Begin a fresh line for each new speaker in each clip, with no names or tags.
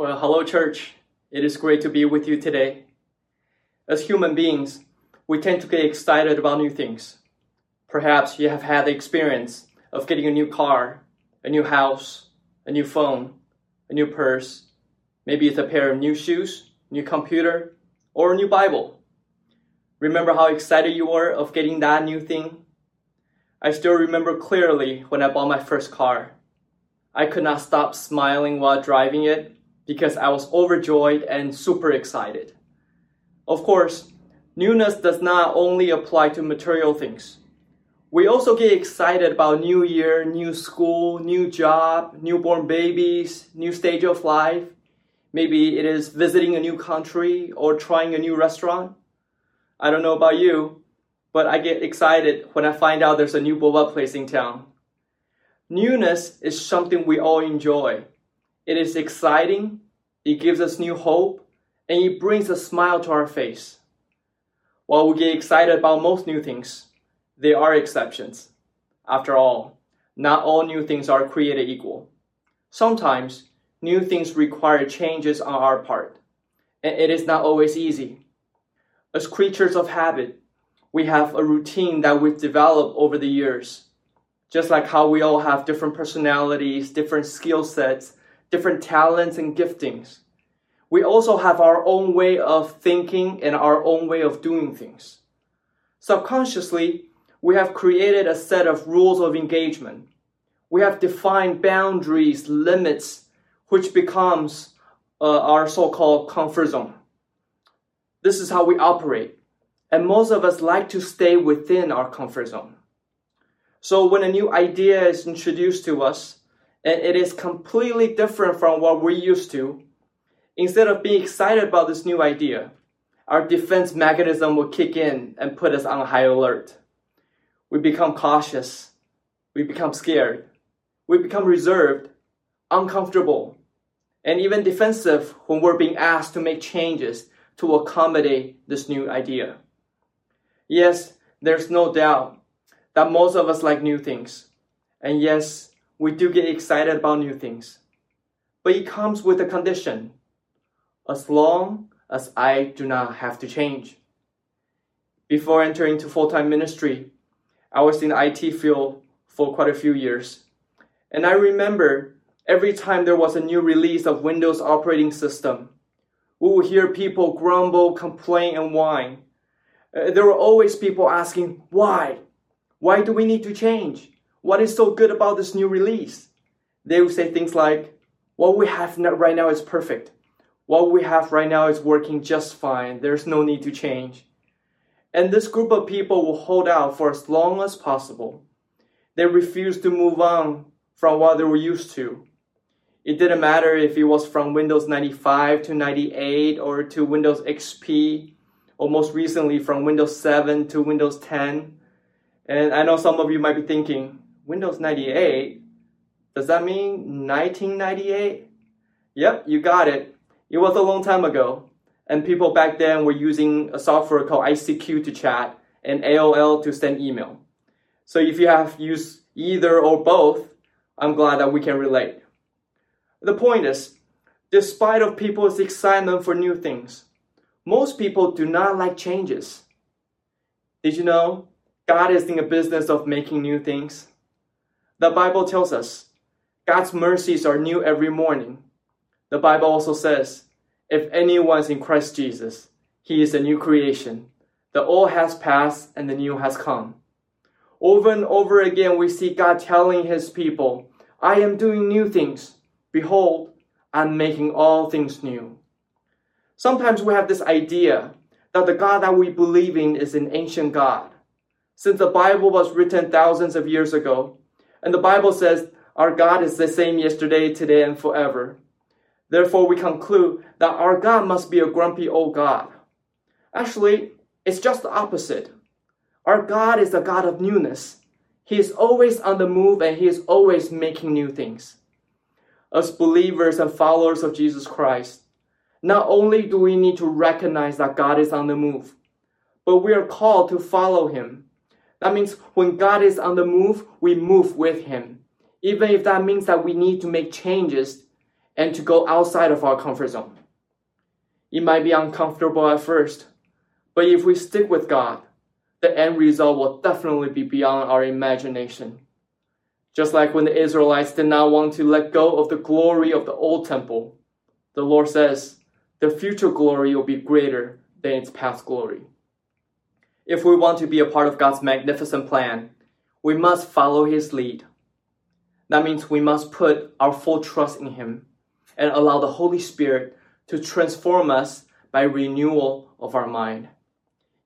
Well, hello, church. It is great to be with you today. As human beings, we tend to get excited about new things. Perhaps you have had the experience of getting a new car, a new house, a new phone, a new purse. Maybe it's a pair of new shoes, new computer, or a new Bible. Remember how excited you were of getting that new thing? I still remember clearly when I bought my first car. I could not stop smiling while driving it because I was overjoyed and super excited. Of course, newness does not only apply to material things. We also get excited about new year, new school, new job, newborn babies, new stage of life. Maybe it is visiting a new country or trying a new restaurant. I don't know about you, but I get excited when I find out there's a new boba place in town. Newness is something we all enjoy. It is exciting, it gives us new hope, and it brings a smile to our face. While we get excited about most new things, there are exceptions. After all, not all new things are created equal. Sometimes, new things require changes on our part, and it is not always easy. As creatures of habit, we have a routine that we've developed over the years just like how we all have different personalities, different skill sets, different talents and giftings. We also have our own way of thinking and our own way of doing things. Subconsciously, we have created a set of rules of engagement. We have defined boundaries, limits, which becomes uh, our so-called comfort zone. This is how we operate. And most of us like to stay within our comfort zone. So when a new idea is introduced to us and it is completely different from what we're used to, instead of being excited about this new idea, our defense mechanism will kick in and put us on high alert. We become cautious. We become scared. We become reserved, uncomfortable, and even defensive when we're being asked to make changes to accommodate this new idea. Yes, there's no doubt that most of us like new things. And yes, we do get excited about new things. But it comes with a condition as long as I do not have to change. Before entering into full time ministry, I was in the IT field for quite a few years. And I remember every time there was a new release of Windows operating system, we would hear people grumble, complain, and whine. Uh, there were always people asking, why? Why do we need to change? What is so good about this new release? They will say things like, what we have right now is perfect. What we have right now is working just fine. There's no need to change. And this group of people will hold out for as long as possible. They refuse to move on from what they were used to. It didn't matter if it was from Windows 95 to 98 or to Windows XP, or most recently from Windows 7 to Windows 10. And I know some of you might be thinking, Windows 98? Does that mean 1998? Yep, you got it. It was a long time ago. And people back then were using a software called ICQ to chat and AOL to send email. So if you have used either or both, I'm glad that we can relate. The point is, despite of people's excitement for new things, most people do not like changes. Did you know God is in the business of making new things. The Bible tells us God's mercies are new every morning. The Bible also says, if anyone's in Christ Jesus, he is a new creation. The old has passed and the new has come. Over and over again, we see God telling his people, I am doing new things. Behold, I'm making all things new. Sometimes we have this idea that the God that we believe in is an ancient God since the Bible was written thousands of years ago. And the Bible says our God is the same yesterday, today, and forever. Therefore, we conclude that our God must be a grumpy old God. Actually, it's just the opposite. Our God is the God of newness. He is always on the move and He is always making new things. As believers and followers of Jesus Christ, not only do we need to recognize that God is on the move, but we are called to follow Him that means when God is on the move, we move with Him. Even if that means that we need to make changes and to go outside of our comfort zone. It might be uncomfortable at first, but if we stick with God, the end result will definitely be beyond our imagination. Just like when the Israelites did not want to let go of the glory of the old temple, the Lord says the future glory will be greater than its past glory. If we want to be a part of God's magnificent plan, we must follow His lead. That means we must put our full trust in Him and allow the Holy Spirit to transform us by renewal of our mind.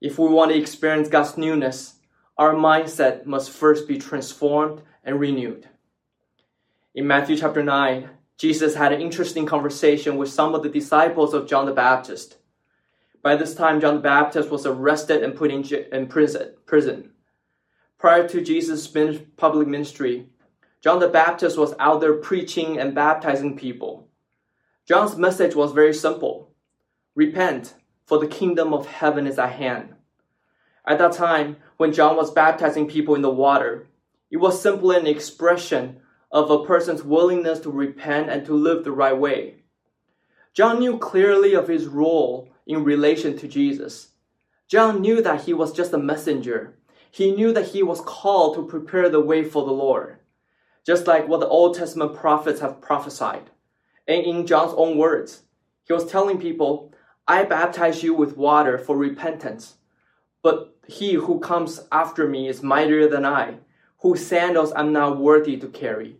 If we want to experience God's newness, our mindset must first be transformed and renewed. In Matthew chapter 9, Jesus had an interesting conversation with some of the disciples of John the Baptist. By this time, John the Baptist was arrested and put in, in prison. Prior to Jesus' public ministry, John the Baptist was out there preaching and baptizing people. John's message was very simple Repent, for the kingdom of heaven is at hand. At that time, when John was baptizing people in the water, it was simply an expression of a person's willingness to repent and to live the right way. John knew clearly of his role in relation to Jesus. John knew that he was just a messenger. He knew that he was called to prepare the way for the Lord, just like what the Old Testament prophets have prophesied. And in John's own words, he was telling people, I baptize you with water for repentance, but he who comes after me is mightier than I whose sandals I'm not worthy to carry.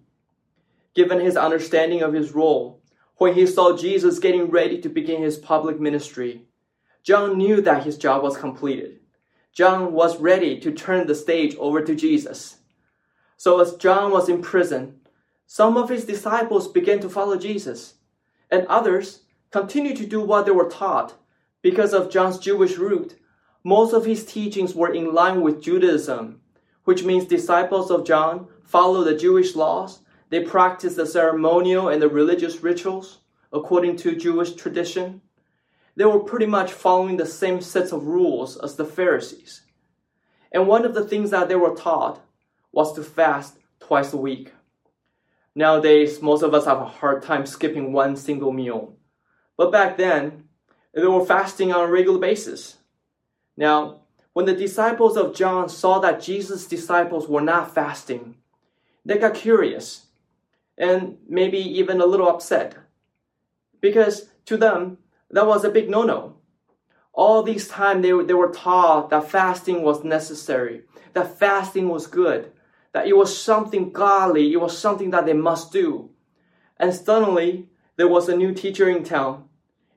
Given his understanding of his role, when he saw Jesus getting ready to begin his public ministry, John knew that his job was completed. John was ready to turn the stage over to Jesus. So, as John was in prison, some of his disciples began to follow Jesus, and others continued to do what they were taught because of John's Jewish root. Most of his teachings were in line with Judaism which means disciples of John follow the Jewish laws. They practiced the ceremonial and the religious rituals according to Jewish tradition. They were pretty much following the same sets of rules as the Pharisees. And one of the things that they were taught was to fast twice a week. Nowadays, most of us have a hard time skipping one single meal. But back then, they were fasting on a regular basis. Now, when the disciples of John saw that Jesus' disciples were not fasting, they got curious and maybe even a little upset because to them that was a big no-no. All this time they, they were taught that fasting was necessary, that fasting was good, that it was something godly, it was something that they must do. And suddenly there was a new teacher in town.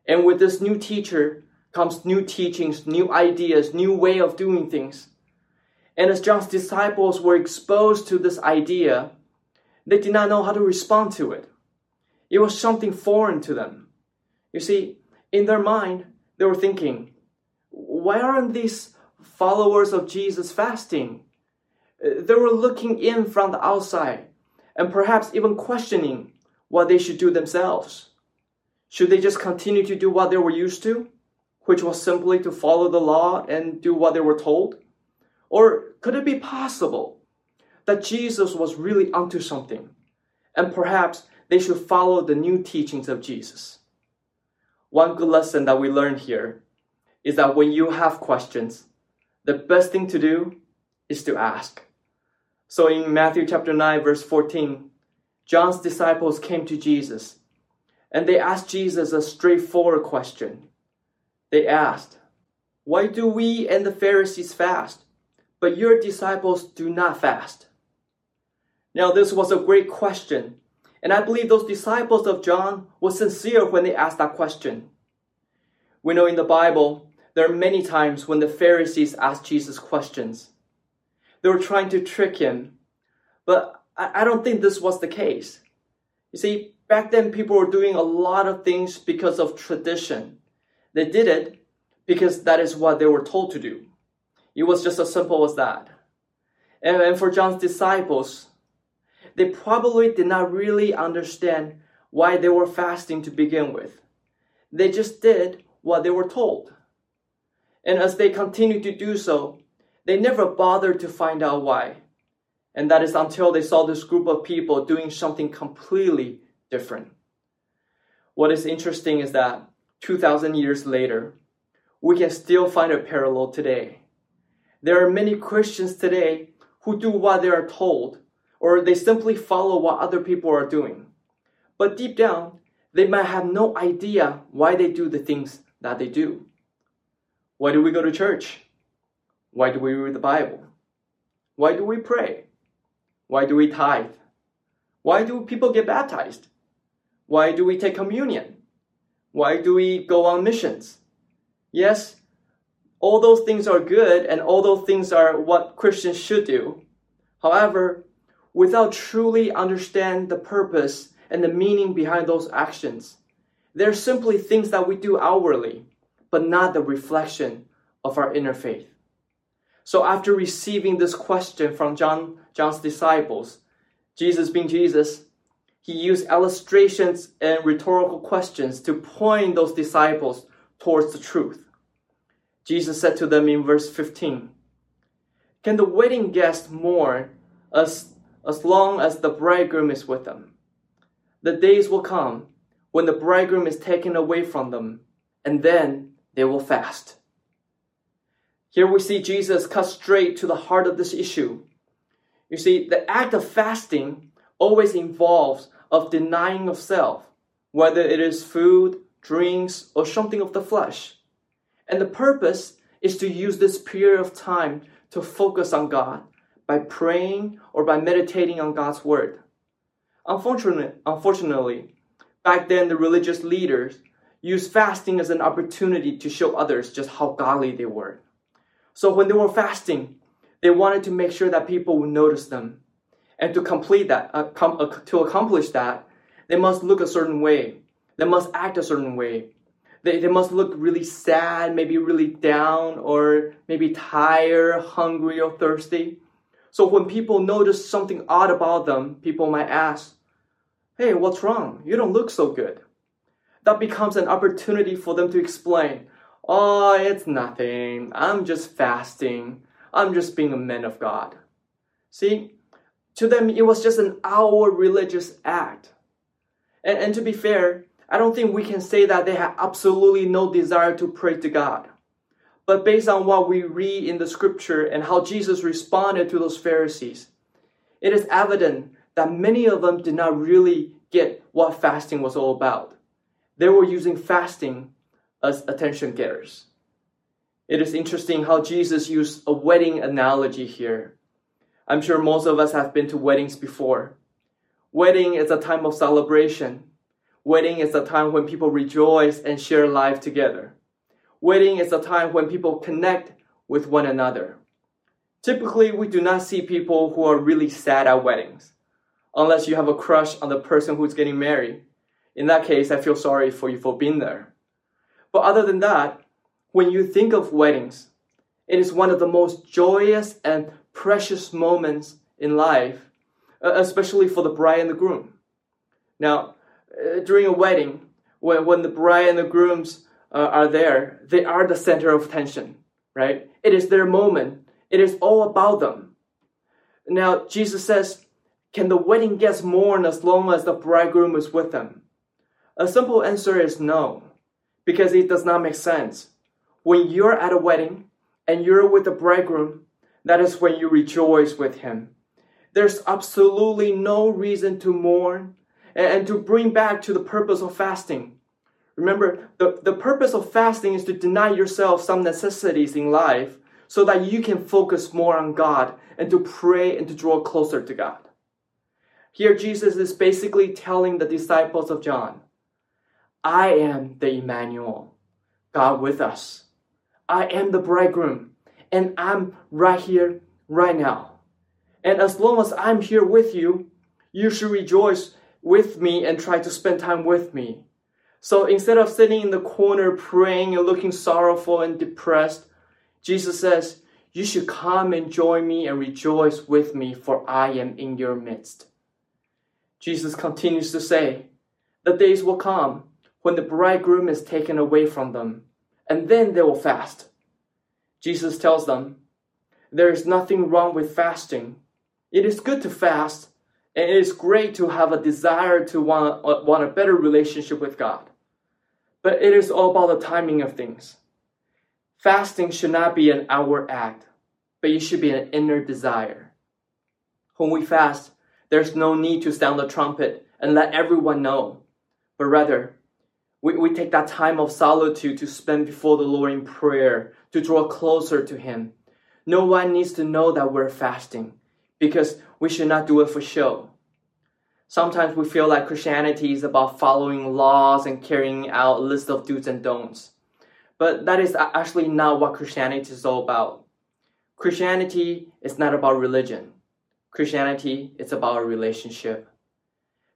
And with this new teacher, comes new teachings, new ideas, new way of doing things. And as John's disciples were exposed to this idea, they did not know how to respond to it. It was something foreign to them. You see, in their mind, they were thinking, why aren't these followers of Jesus fasting? Uh, they were looking in from the outside and perhaps even questioning what they should do themselves. Should they just continue to do what they were used to? which was simply to follow the law and do what they were told? Or could it be possible that Jesus was really onto something and perhaps they should follow the new teachings of Jesus? One good lesson that we learn here is that when you have questions, the best thing to do is to ask. So in Matthew chapter 9 verse 14, John's disciples came to Jesus and they asked Jesus a straightforward question. They asked, Why do we and the Pharisees fast, but your disciples do not fast? Now, this was a great question, and I believe those disciples of John were sincere when they asked that question. We know in the Bible, there are many times when the Pharisees asked Jesus questions. They were trying to trick him, but I don't think this was the case. You see, back then people were doing a lot of things because of tradition. They did it because that is what they were told to do. It was just as simple as that. And, for John's disciples, they probably did not really understand why they were fasting to begin with. They just did what they were told. And as they continued to do so, they never bothered to find out why. And that is until they saw this group of people doing something completely different. What is interesting is that 2,000 years later, we can still find a parallel today. There are many Christians today who do what they are told, or they simply follow what other people are doing. But deep down, they might have no idea why they do the things that they do. Why do we go to church? Why do we read the Bible? Why do we pray? Why do we tithe? Why do people get baptized? Why do we take communion? Why do we go on missions? Yes, all those things are good and all those things are what Christians should do. However, without truly understand the purpose and the meaning behind those actions, they're simply things that we do outwardly, but not the reflection of our inner faith. So after receiving this question from John, John's disciples, Jesus being Jesus, he used illustrations and rhetorical questions to point those disciples towards the truth. Jesus said to them in verse 15, Can the wedding guests mourn as, as long as the bridegroom is with them? The days will come when the bridegroom is taken away from them, and then they will fast. Here we see Jesus cut straight to the heart of this issue. You see, the act of fasting always involves of denying of self, whether it is food, drinks, or something of the flesh. And the purpose is to use this period of time to focus on God by praying or by meditating on God's word. Unfortunately, unfortunately, back then the religious leaders used fasting as an opportunity to show others just how godly they were. So when they were fasting, they wanted to make sure that people would notice them. And to complete that, uh, uh, to accomplish that, they must look a certain way. They must act a certain way. They, they must look really sad, maybe really down, or maybe tired, hungry, or thirsty. So when people notice something odd about them, people might ask, Hey, what's wrong? You don't look so good. That becomes an opportunity for them to explain, Oh, it's nothing. I'm just fasting. I'm just being a man of God. See, to them, it was just an outward religious act. And, and to be fair, I don't think we can say that they had absolutely no desire to pray to God. But based on what we read in the scripture and how Jesus responded to those Pharisees, it is evident that many of them did not really get what fasting was all about. They were using fasting as attention getters. It is interesting how Jesus used a wedding analogy here. I'm sure most of us have been to weddings before. Wedding is a time of celebration Wedding is a time when people rejoice and share life together. Wedding is a time when people connect with one another. Typically, we do not see people who are really sad at weddings, unless you have a crush on the person who's getting married. In that case, I feel sorry for you for being there. But other than that, when you think of weddings, it is one of the most joyous and precious moments in life, especially for the bride and the groom. Now, uh, during a wedding, when, when the bride and the grooms uh, are there, they are the center of attention, right? It is their moment. It is all about them. Now, Jesus says, Can the wedding guests mourn as long as the bridegroom is with them? A simple answer is no, because it does not make sense. When you're at a wedding and you're with the bridegroom, that is when you rejoice with him. There's absolutely no reason to mourn and to bring back to the purpose of fasting. Remember, the, the purpose of fasting is to deny yourself some necessities in life so that you can focus more on God and to pray and to draw closer to God. Here, Jesus is basically telling the disciples of John, I am the Emmanuel, God with us. I am the bridegroom, and I'm right here, right now. And as long as I'm here with you, you should rejoice with me and try to spend time with me. So instead of sitting in the corner praying and looking sorrowful and depressed, Jesus says, You should come and join me and rejoice with me, for I am in your midst. Jesus continues to say, The days will come when the bridegroom is taken away from them, and then they will fast. Jesus tells them, There is nothing wrong with fasting. It is good to fast And it is great to have a desire to want, uh, want a better relationship with God. But it is all about the timing of things. Fasting should not be an outward act, but it should be an inner desire. When we fast, there's no need to sound the trumpet and let everyone know, but rather, we, we take that time of solitude to spend before the Lord in prayer, to draw closer to Him. No one needs to know that we're fasting because we should not do it for show. Sometimes we feel like Christianity is about following laws and carrying out a list of do's and don'ts. But that is actually not what Christianity is all about. Christianity is not about religion. Christianity is about a relationship.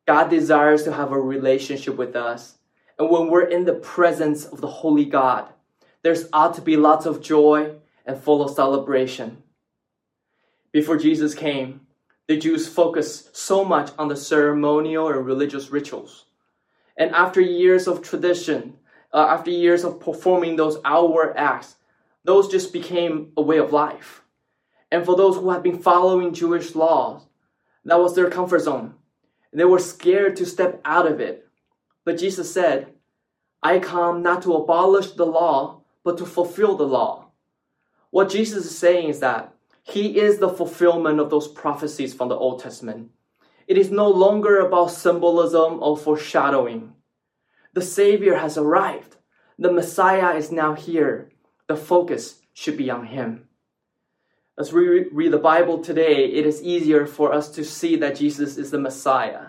God desires to have a relationship with us. And when we're in the presence of the Holy God, there's ought to be lots of joy and full of celebration. Before Jesus came, the Jews focused so much on the ceremonial and religious rituals. And after years of tradition, uh, after years of performing those outward acts, those just became a way of life. And for those who had been following Jewish laws, that was their comfort zone. They were scared to step out of it. But Jesus said, I come not to abolish the law, but to fulfill the law. What Jesus is saying is that he is the fulfillment of those prophecies from the Old Testament. It is no longer about symbolism or foreshadowing. The Savior has arrived. The Messiah is now here. The focus should be on Him. As we read the Bible today, it is easier for us to see that Jesus is the Messiah.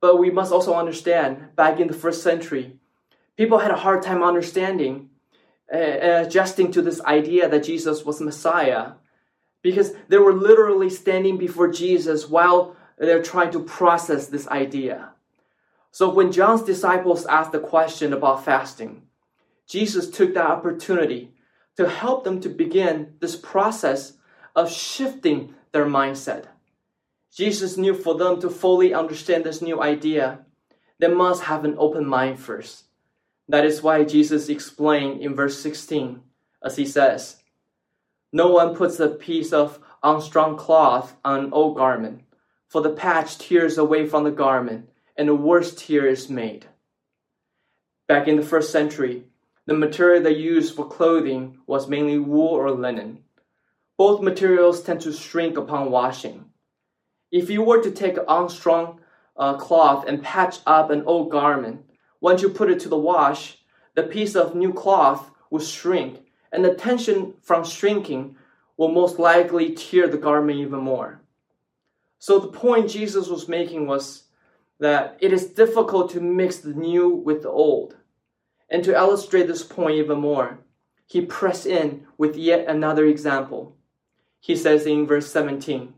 But we must also understand, back in the first century, people had a hard time understanding, uh, adjusting to this idea that Jesus was Messiah because they were literally standing before Jesus while they're trying to process this idea. So when John's disciples asked the question about fasting, Jesus took that opportunity to help them to begin this process of shifting their mindset. Jesus knew for them to fully understand this new idea, they must have an open mind first. That is why Jesus explained in verse 16, as he says, no one puts a piece of unshrunk cloth on an old garment, for the patch tears away from the garment, and a worse tear is made. Back in the first century, the material they used for clothing was mainly wool or linen. Both materials tend to shrink upon washing. If you were to take an unshrunk uh, cloth and patch up an old garment, once you put it to the wash, the piece of new cloth will shrink and the tension from shrinking will most likely tear the garment even more. So the point Jesus was making was that it is difficult to mix the new with the old. And to illustrate this point even more, he pressed in with yet another example. He says in verse 17,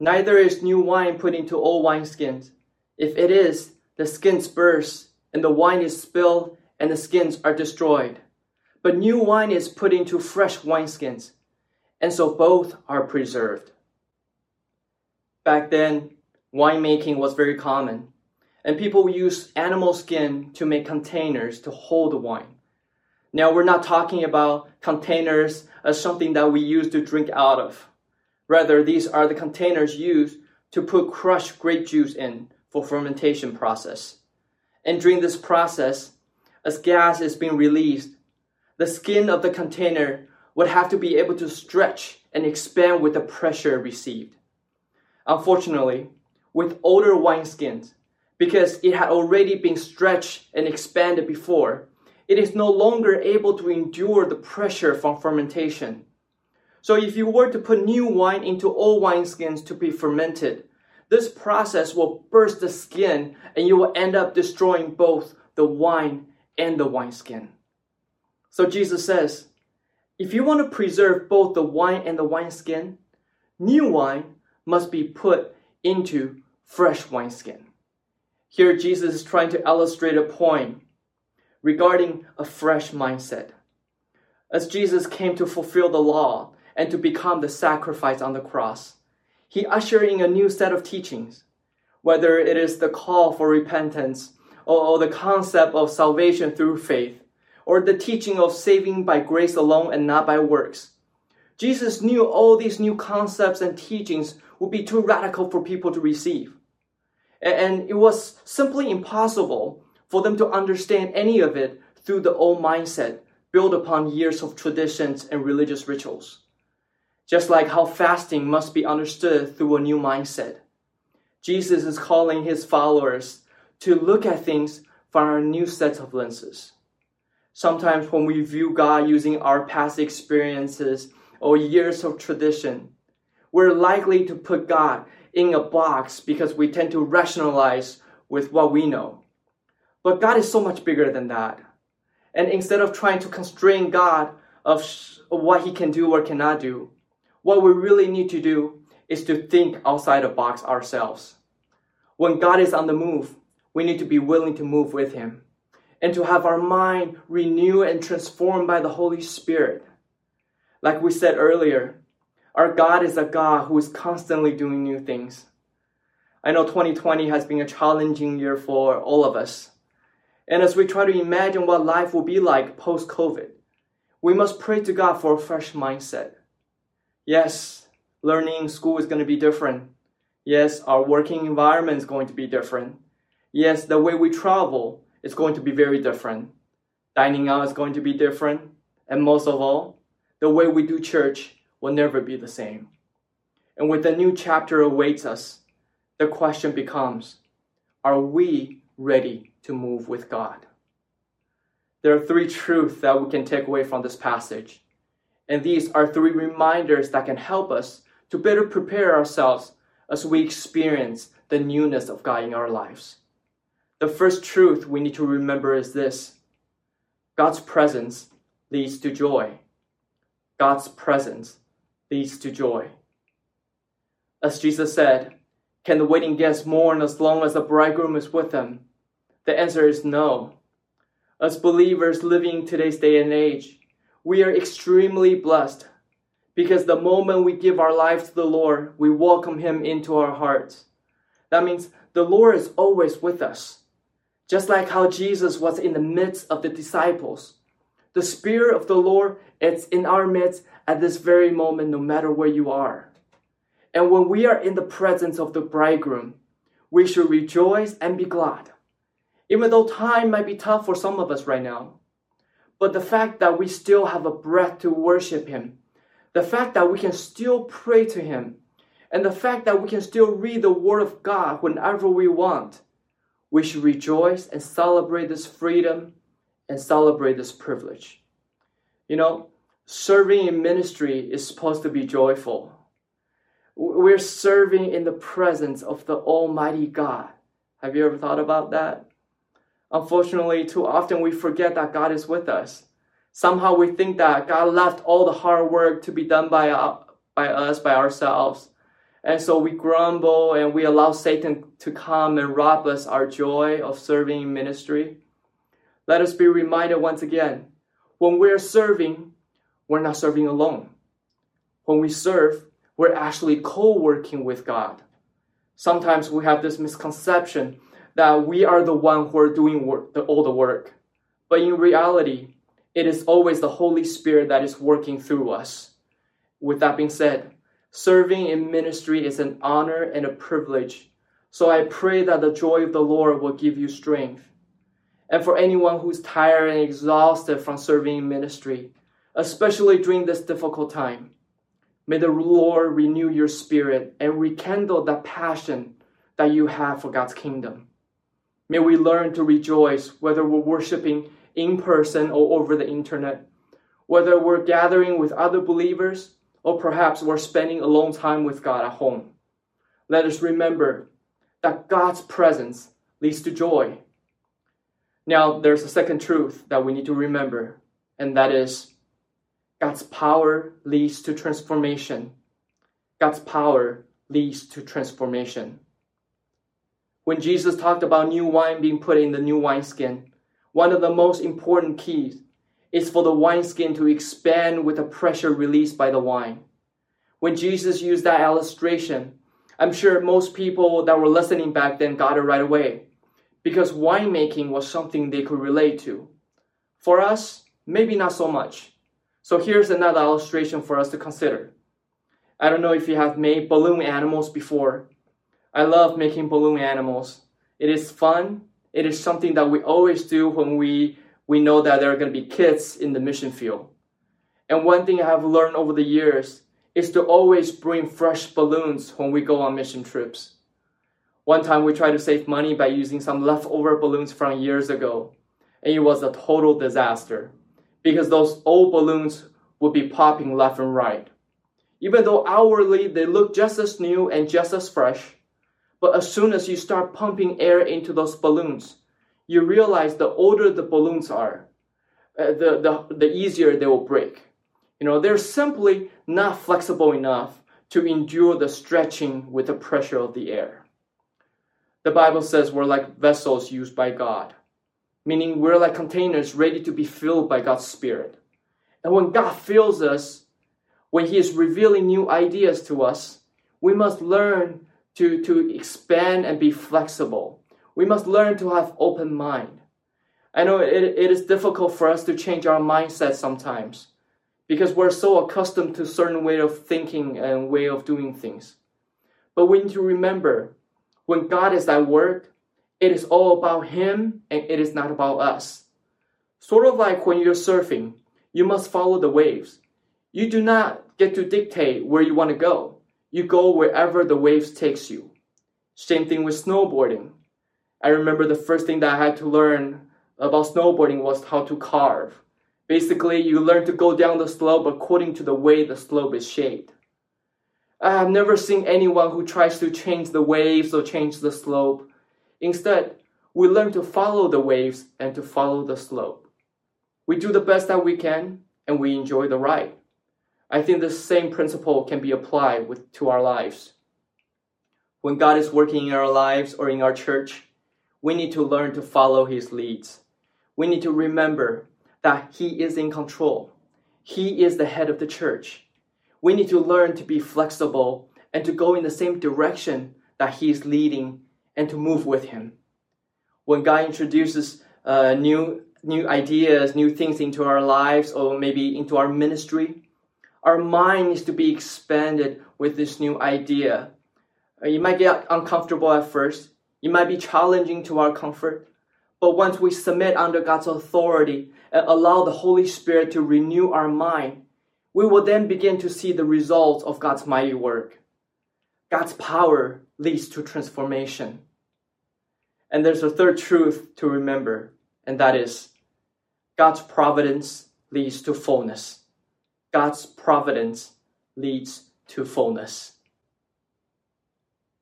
Neither is new wine put into old wineskins. If it is, the skins burst, and the wine is spilled, and the skins are destroyed but new wine is put into fresh wineskins, and so both are preserved. Back then, winemaking was very common, and people used animal skin to make containers to hold the wine. Now, we're not talking about containers as something that we use to drink out of. Rather, these are the containers used to put crushed grape juice in for fermentation process. And during this process, as gas is being released, the skin of the container would have to be able to stretch and expand with the pressure received. Unfortunately, with older wineskins, because it had already been stretched and expanded before, it is no longer able to endure the pressure from fermentation. So if you were to put new wine into old wineskins to be fermented, this process will burst the skin and you will end up destroying both the wine and the wineskin. So Jesus says, if you want to preserve both the wine and the wineskin, new wine must be put into fresh wineskin. Here, Jesus is trying to illustrate a point regarding a fresh mindset. As Jesus came to fulfill the law and to become the sacrifice on the cross, he ushered in a new set of teachings, whether it is the call for repentance or, the concept of salvation through faith or the teaching of saving by grace alone and not by works. Jesus knew all these new concepts and teachings would be too radical for people to receive. And it was simply impossible for them to understand any of it through the old mindset built upon years of traditions and religious rituals. Just like how fasting must be understood through a new mindset. Jesus is calling his followers to look at things from a new set of lenses. Sometimes when we view God using our past experiences or years of tradition, we're likely to put God in a box because we tend to rationalize with what we know. But God is so much bigger than that. And instead of trying to constrain God of what he can do or cannot do, what we really need to do is to think outside the box ourselves. When God is on the move, we need to be willing to move with him and to have our mind renewed and transformed by the Holy Spirit. Like we said earlier, our God is a God who is constantly doing new things. I know 2020 has been a challenging year for all of us. And as we try to imagine what life will be like post COVID, we must pray to God for a fresh mindset. Yes, learning in school is going to be different. Yes, our working environment is going to be different. Yes, the way we travel is going to be very different. Dining out is going to be different. And most of all, the way we do church will never be the same. And with the new chapter awaits us, the question becomes are we ready to move with God? There are three truths that we can take away from this passage. And these are three reminders that can help us to better prepare ourselves as we experience the newness of God in our lives. The first truth we need to remember is this God's presence leads to joy. God's presence leads to joy. As Jesus said, can the waiting guests mourn as long as the bridegroom is with them? The answer is no. As believers living today's day and age, we are extremely blessed because the moment we give our life to the Lord, we welcome Him into our hearts. That means the Lord is always with us. Just like how Jesus was in the midst of the disciples. The Spirit of the Lord is in our midst at this very moment, no matter where you are. And when we are in the presence of the bridegroom, we should rejoice and be glad. Even though time might be tough for some of us right now, but the fact that we still have a breath to worship Him, the fact that we can still pray to Him, and the fact that we can still read the Word of God whenever we want, we should rejoice and celebrate this freedom and celebrate this privilege. You know, serving in ministry is supposed to be joyful. We're serving in the presence of the Almighty God. Have you ever thought about that? Unfortunately, too often we forget that God is with us. Somehow we think that God left all the hard work to be done by, uh, by us, by ourselves. And so we grumble and we allow Satan to come and rob us our joy of serving in ministry. Let us be reminded once again when we're serving, we're not serving alone. When we serve, we're actually co working with God. Sometimes we have this misconception that we are the one who are doing work, the, all the work. But in reality, it is always the Holy Spirit that is working through us. With that being said, Serving in ministry is an honor and a privilege. So I pray that the joy of the Lord will give you strength. And for anyone who's tired and exhausted from serving in ministry, especially during this difficult time, may the Lord renew your spirit and rekindle that passion that you have for God's kingdom. May we learn to rejoice whether we're worshiping in person or over the internet, whether we're gathering with other believers or perhaps we're spending a long time with God at home. Let us remember that God's presence leads to joy. Now, there's a second truth that we need to remember, and that is God's power leads to transformation. God's power leads to transformation. When Jesus talked about new wine being put in the new wineskin, one of the most important keys is for the wineskin to expand with the pressure released by the wine. When Jesus used that illustration, I'm sure most people that were listening back then got it right away because winemaking was something they could relate to. For us, maybe not so much. So here's another illustration for us to consider. I don't know if you have made balloon animals before. I love making balloon animals. It is fun. It is something that we always do when we, we know that there are going to be kids in the mission field. And one thing I have learned over the years is to always bring fresh balloons when we go on mission trips. One time we tried to save money by using some leftover balloons from years ago, and it was a total disaster because those old balloons would be popping left and right. Even though outwardly they look just as new and just as fresh, but as soon as you start pumping air into those balloons, you realize the older the balloons are, uh, the, the, the easier they will break. You know, they're simply not flexible enough to endure the stretching with the pressure of the air. The Bible says we're like vessels used by God, meaning we're like containers ready to be filled by God's Spirit. And when God fills us, when He is revealing new ideas to us, we must learn to, to expand and be flexible. We must learn to have open mind. I know it, it is difficult for us to change our mindset sometimes because we're so accustomed to certain way of thinking and way of doing things. But we need to remember when God is at work, it is all about Him and it is not about us. Sort of like when you're surfing, you must follow the waves. You do not get to dictate where you want to go. You go wherever the waves takes you. Same thing with snowboarding. I remember the first thing that I had to learn about snowboarding was how to carve. Basically, you learn to go down the slope according to the way the slope is shaped. I have never seen anyone who tries to change the waves or change the slope. Instead, we learn to follow the waves and to follow the slope. We do the best that we can and we enjoy the ride. I think the same principle can be applied with, to our lives. When God is working in our lives or in our church, we need to learn to follow His leads. We need to remember that He is in control. He is the head of the church. We need to learn to be flexible and to go in the same direction that He is leading and to move with Him. When God introduces uh, new, new ideas, new things into our lives, or maybe into our ministry, our mind needs to be expanded with this new idea. You might get uncomfortable at first, it might be challenging to our comfort, but once we submit under God's authority and allow the Holy Spirit to renew our mind, we will then begin to see the results of God's mighty work. God's power leads to transformation. And there's a third truth to remember, and that is God's providence leads to fullness. God's providence leads to fullness.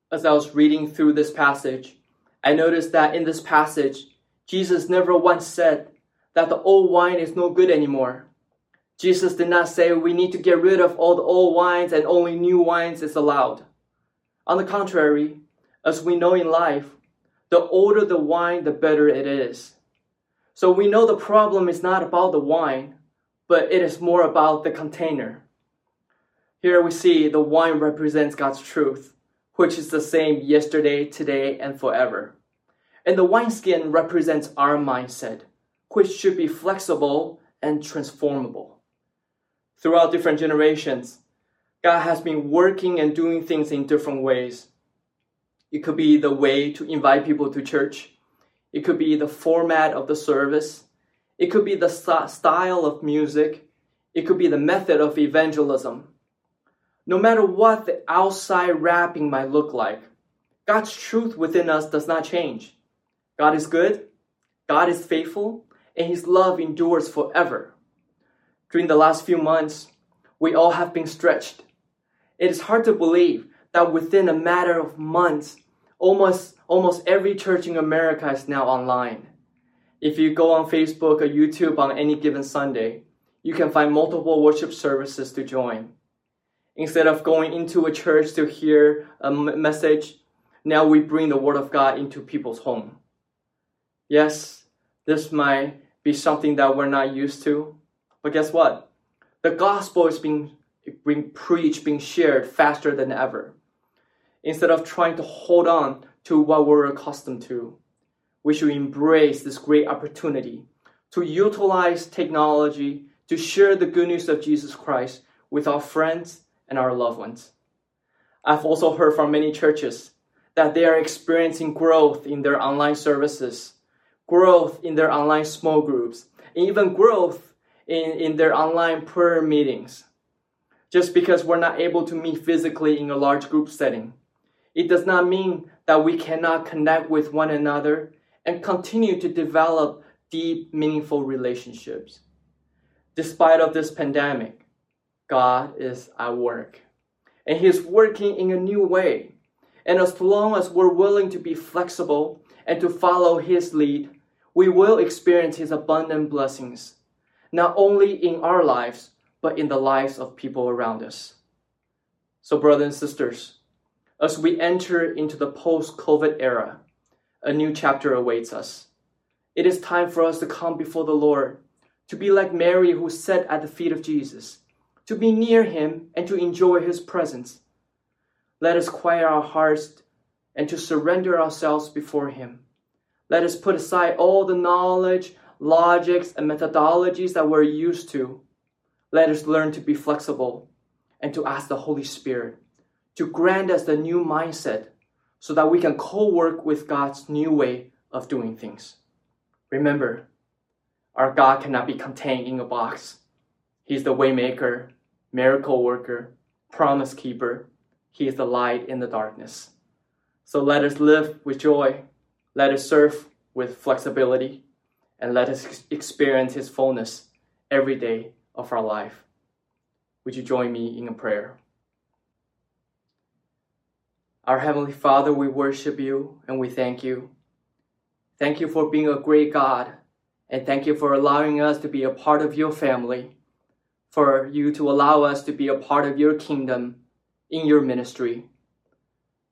As I was reading through this passage, I noticed that in this passage, Jesus never once said that the old wine is no good anymore. Jesus did not say we need to get rid of all the old wines and only new wines is allowed. On the contrary, as we know in life, the older the wine, the better it is. So we know the problem is not about the wine, but it is more about the container. Here we see the wine represents God's truth, which is the same yesterday, today, and forever. And the wineskin represents our mindset, which should be flexible and transformable. Throughout different generations, God has been working and doing things in different ways. It could be the way to invite people to church. It could be the format of the service. It could be the st- style of music. It could be the method of evangelism. No matter what the outside wrapping might look like, God's truth within us does not change. God is good, God is faithful, and His love endures forever. During the last few months, we all have been stretched. It is hard to believe that within a matter of months, almost, almost every church in America is now online. If you go on Facebook or YouTube on any given Sunday, you can find multiple worship services to join. Instead of going into a church to hear a message, now we bring the Word of God into people's home. Yes, this might be something that we're not used to, but guess what? The gospel is being, being preached, being shared faster than ever. Instead of trying to hold on to what we're accustomed to, we should embrace this great opportunity to utilize technology to share the good news of Jesus Christ with our friends and our loved ones. I've also heard from many churches that they are experiencing growth in their online services, growth in their online small groups, and even growth in, in their online prayer meetings. Just because we're not able to meet physically in a large group setting, it does not mean that we cannot connect with one another and continue to develop deep, meaningful relationships. Despite of this pandemic, God is at work. And He is working in a new way. And as long as we're willing to be flexible and to follow His lead, we will experience His abundant blessings, not only in our lives, but in the lives of people around us. So, brothers and sisters, as we enter into the post COVID era, a new chapter awaits us. It is time for us to come before the Lord, to be like Mary who sat at the feet of Jesus, to be near him and to enjoy his presence. Let us quiet our hearts and to surrender ourselves before him. Let us put aside all the knowledge, logics, and methodologies that we're used to. Let us learn to be flexible and to ask the Holy Spirit to grant us the new mindset so that we can co work with God's new way of doing things. Remember, our God cannot be contained in a box. He's the waymaker, miracle worker, promise keeper. He is the light in the darkness. So let us live with joy. Let us serve with flexibility. And let us experience His fullness every day of our life. Would you join me in a prayer? Our Heavenly Father, we worship you and we thank you. Thank you for being a great God, and thank you for allowing us to be a part of your family, for you to allow us to be a part of your kingdom in your ministry.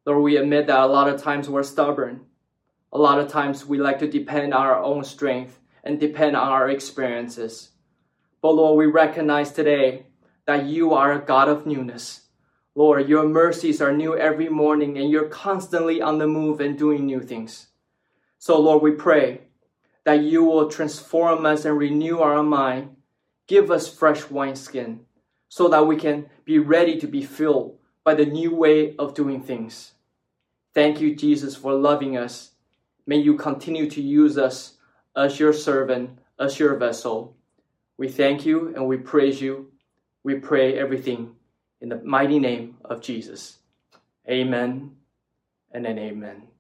Lord, we admit that a lot of times we're stubborn. A lot of times we like to depend on our own strength and depend on our experiences. But Lord, we recognize today that you are a God of newness. Lord, your mercies are new every morning and you're constantly on the move and doing new things. So, Lord, we pray that you will transform us and renew our mind. Give us fresh wineskin so that we can be ready to be filled by the new way of doing things. Thank you, Jesus, for loving us. May you continue to use us as your servant, as your vessel. We thank you and we praise you. We pray everything in the mighty name of Jesus. Amen and an amen.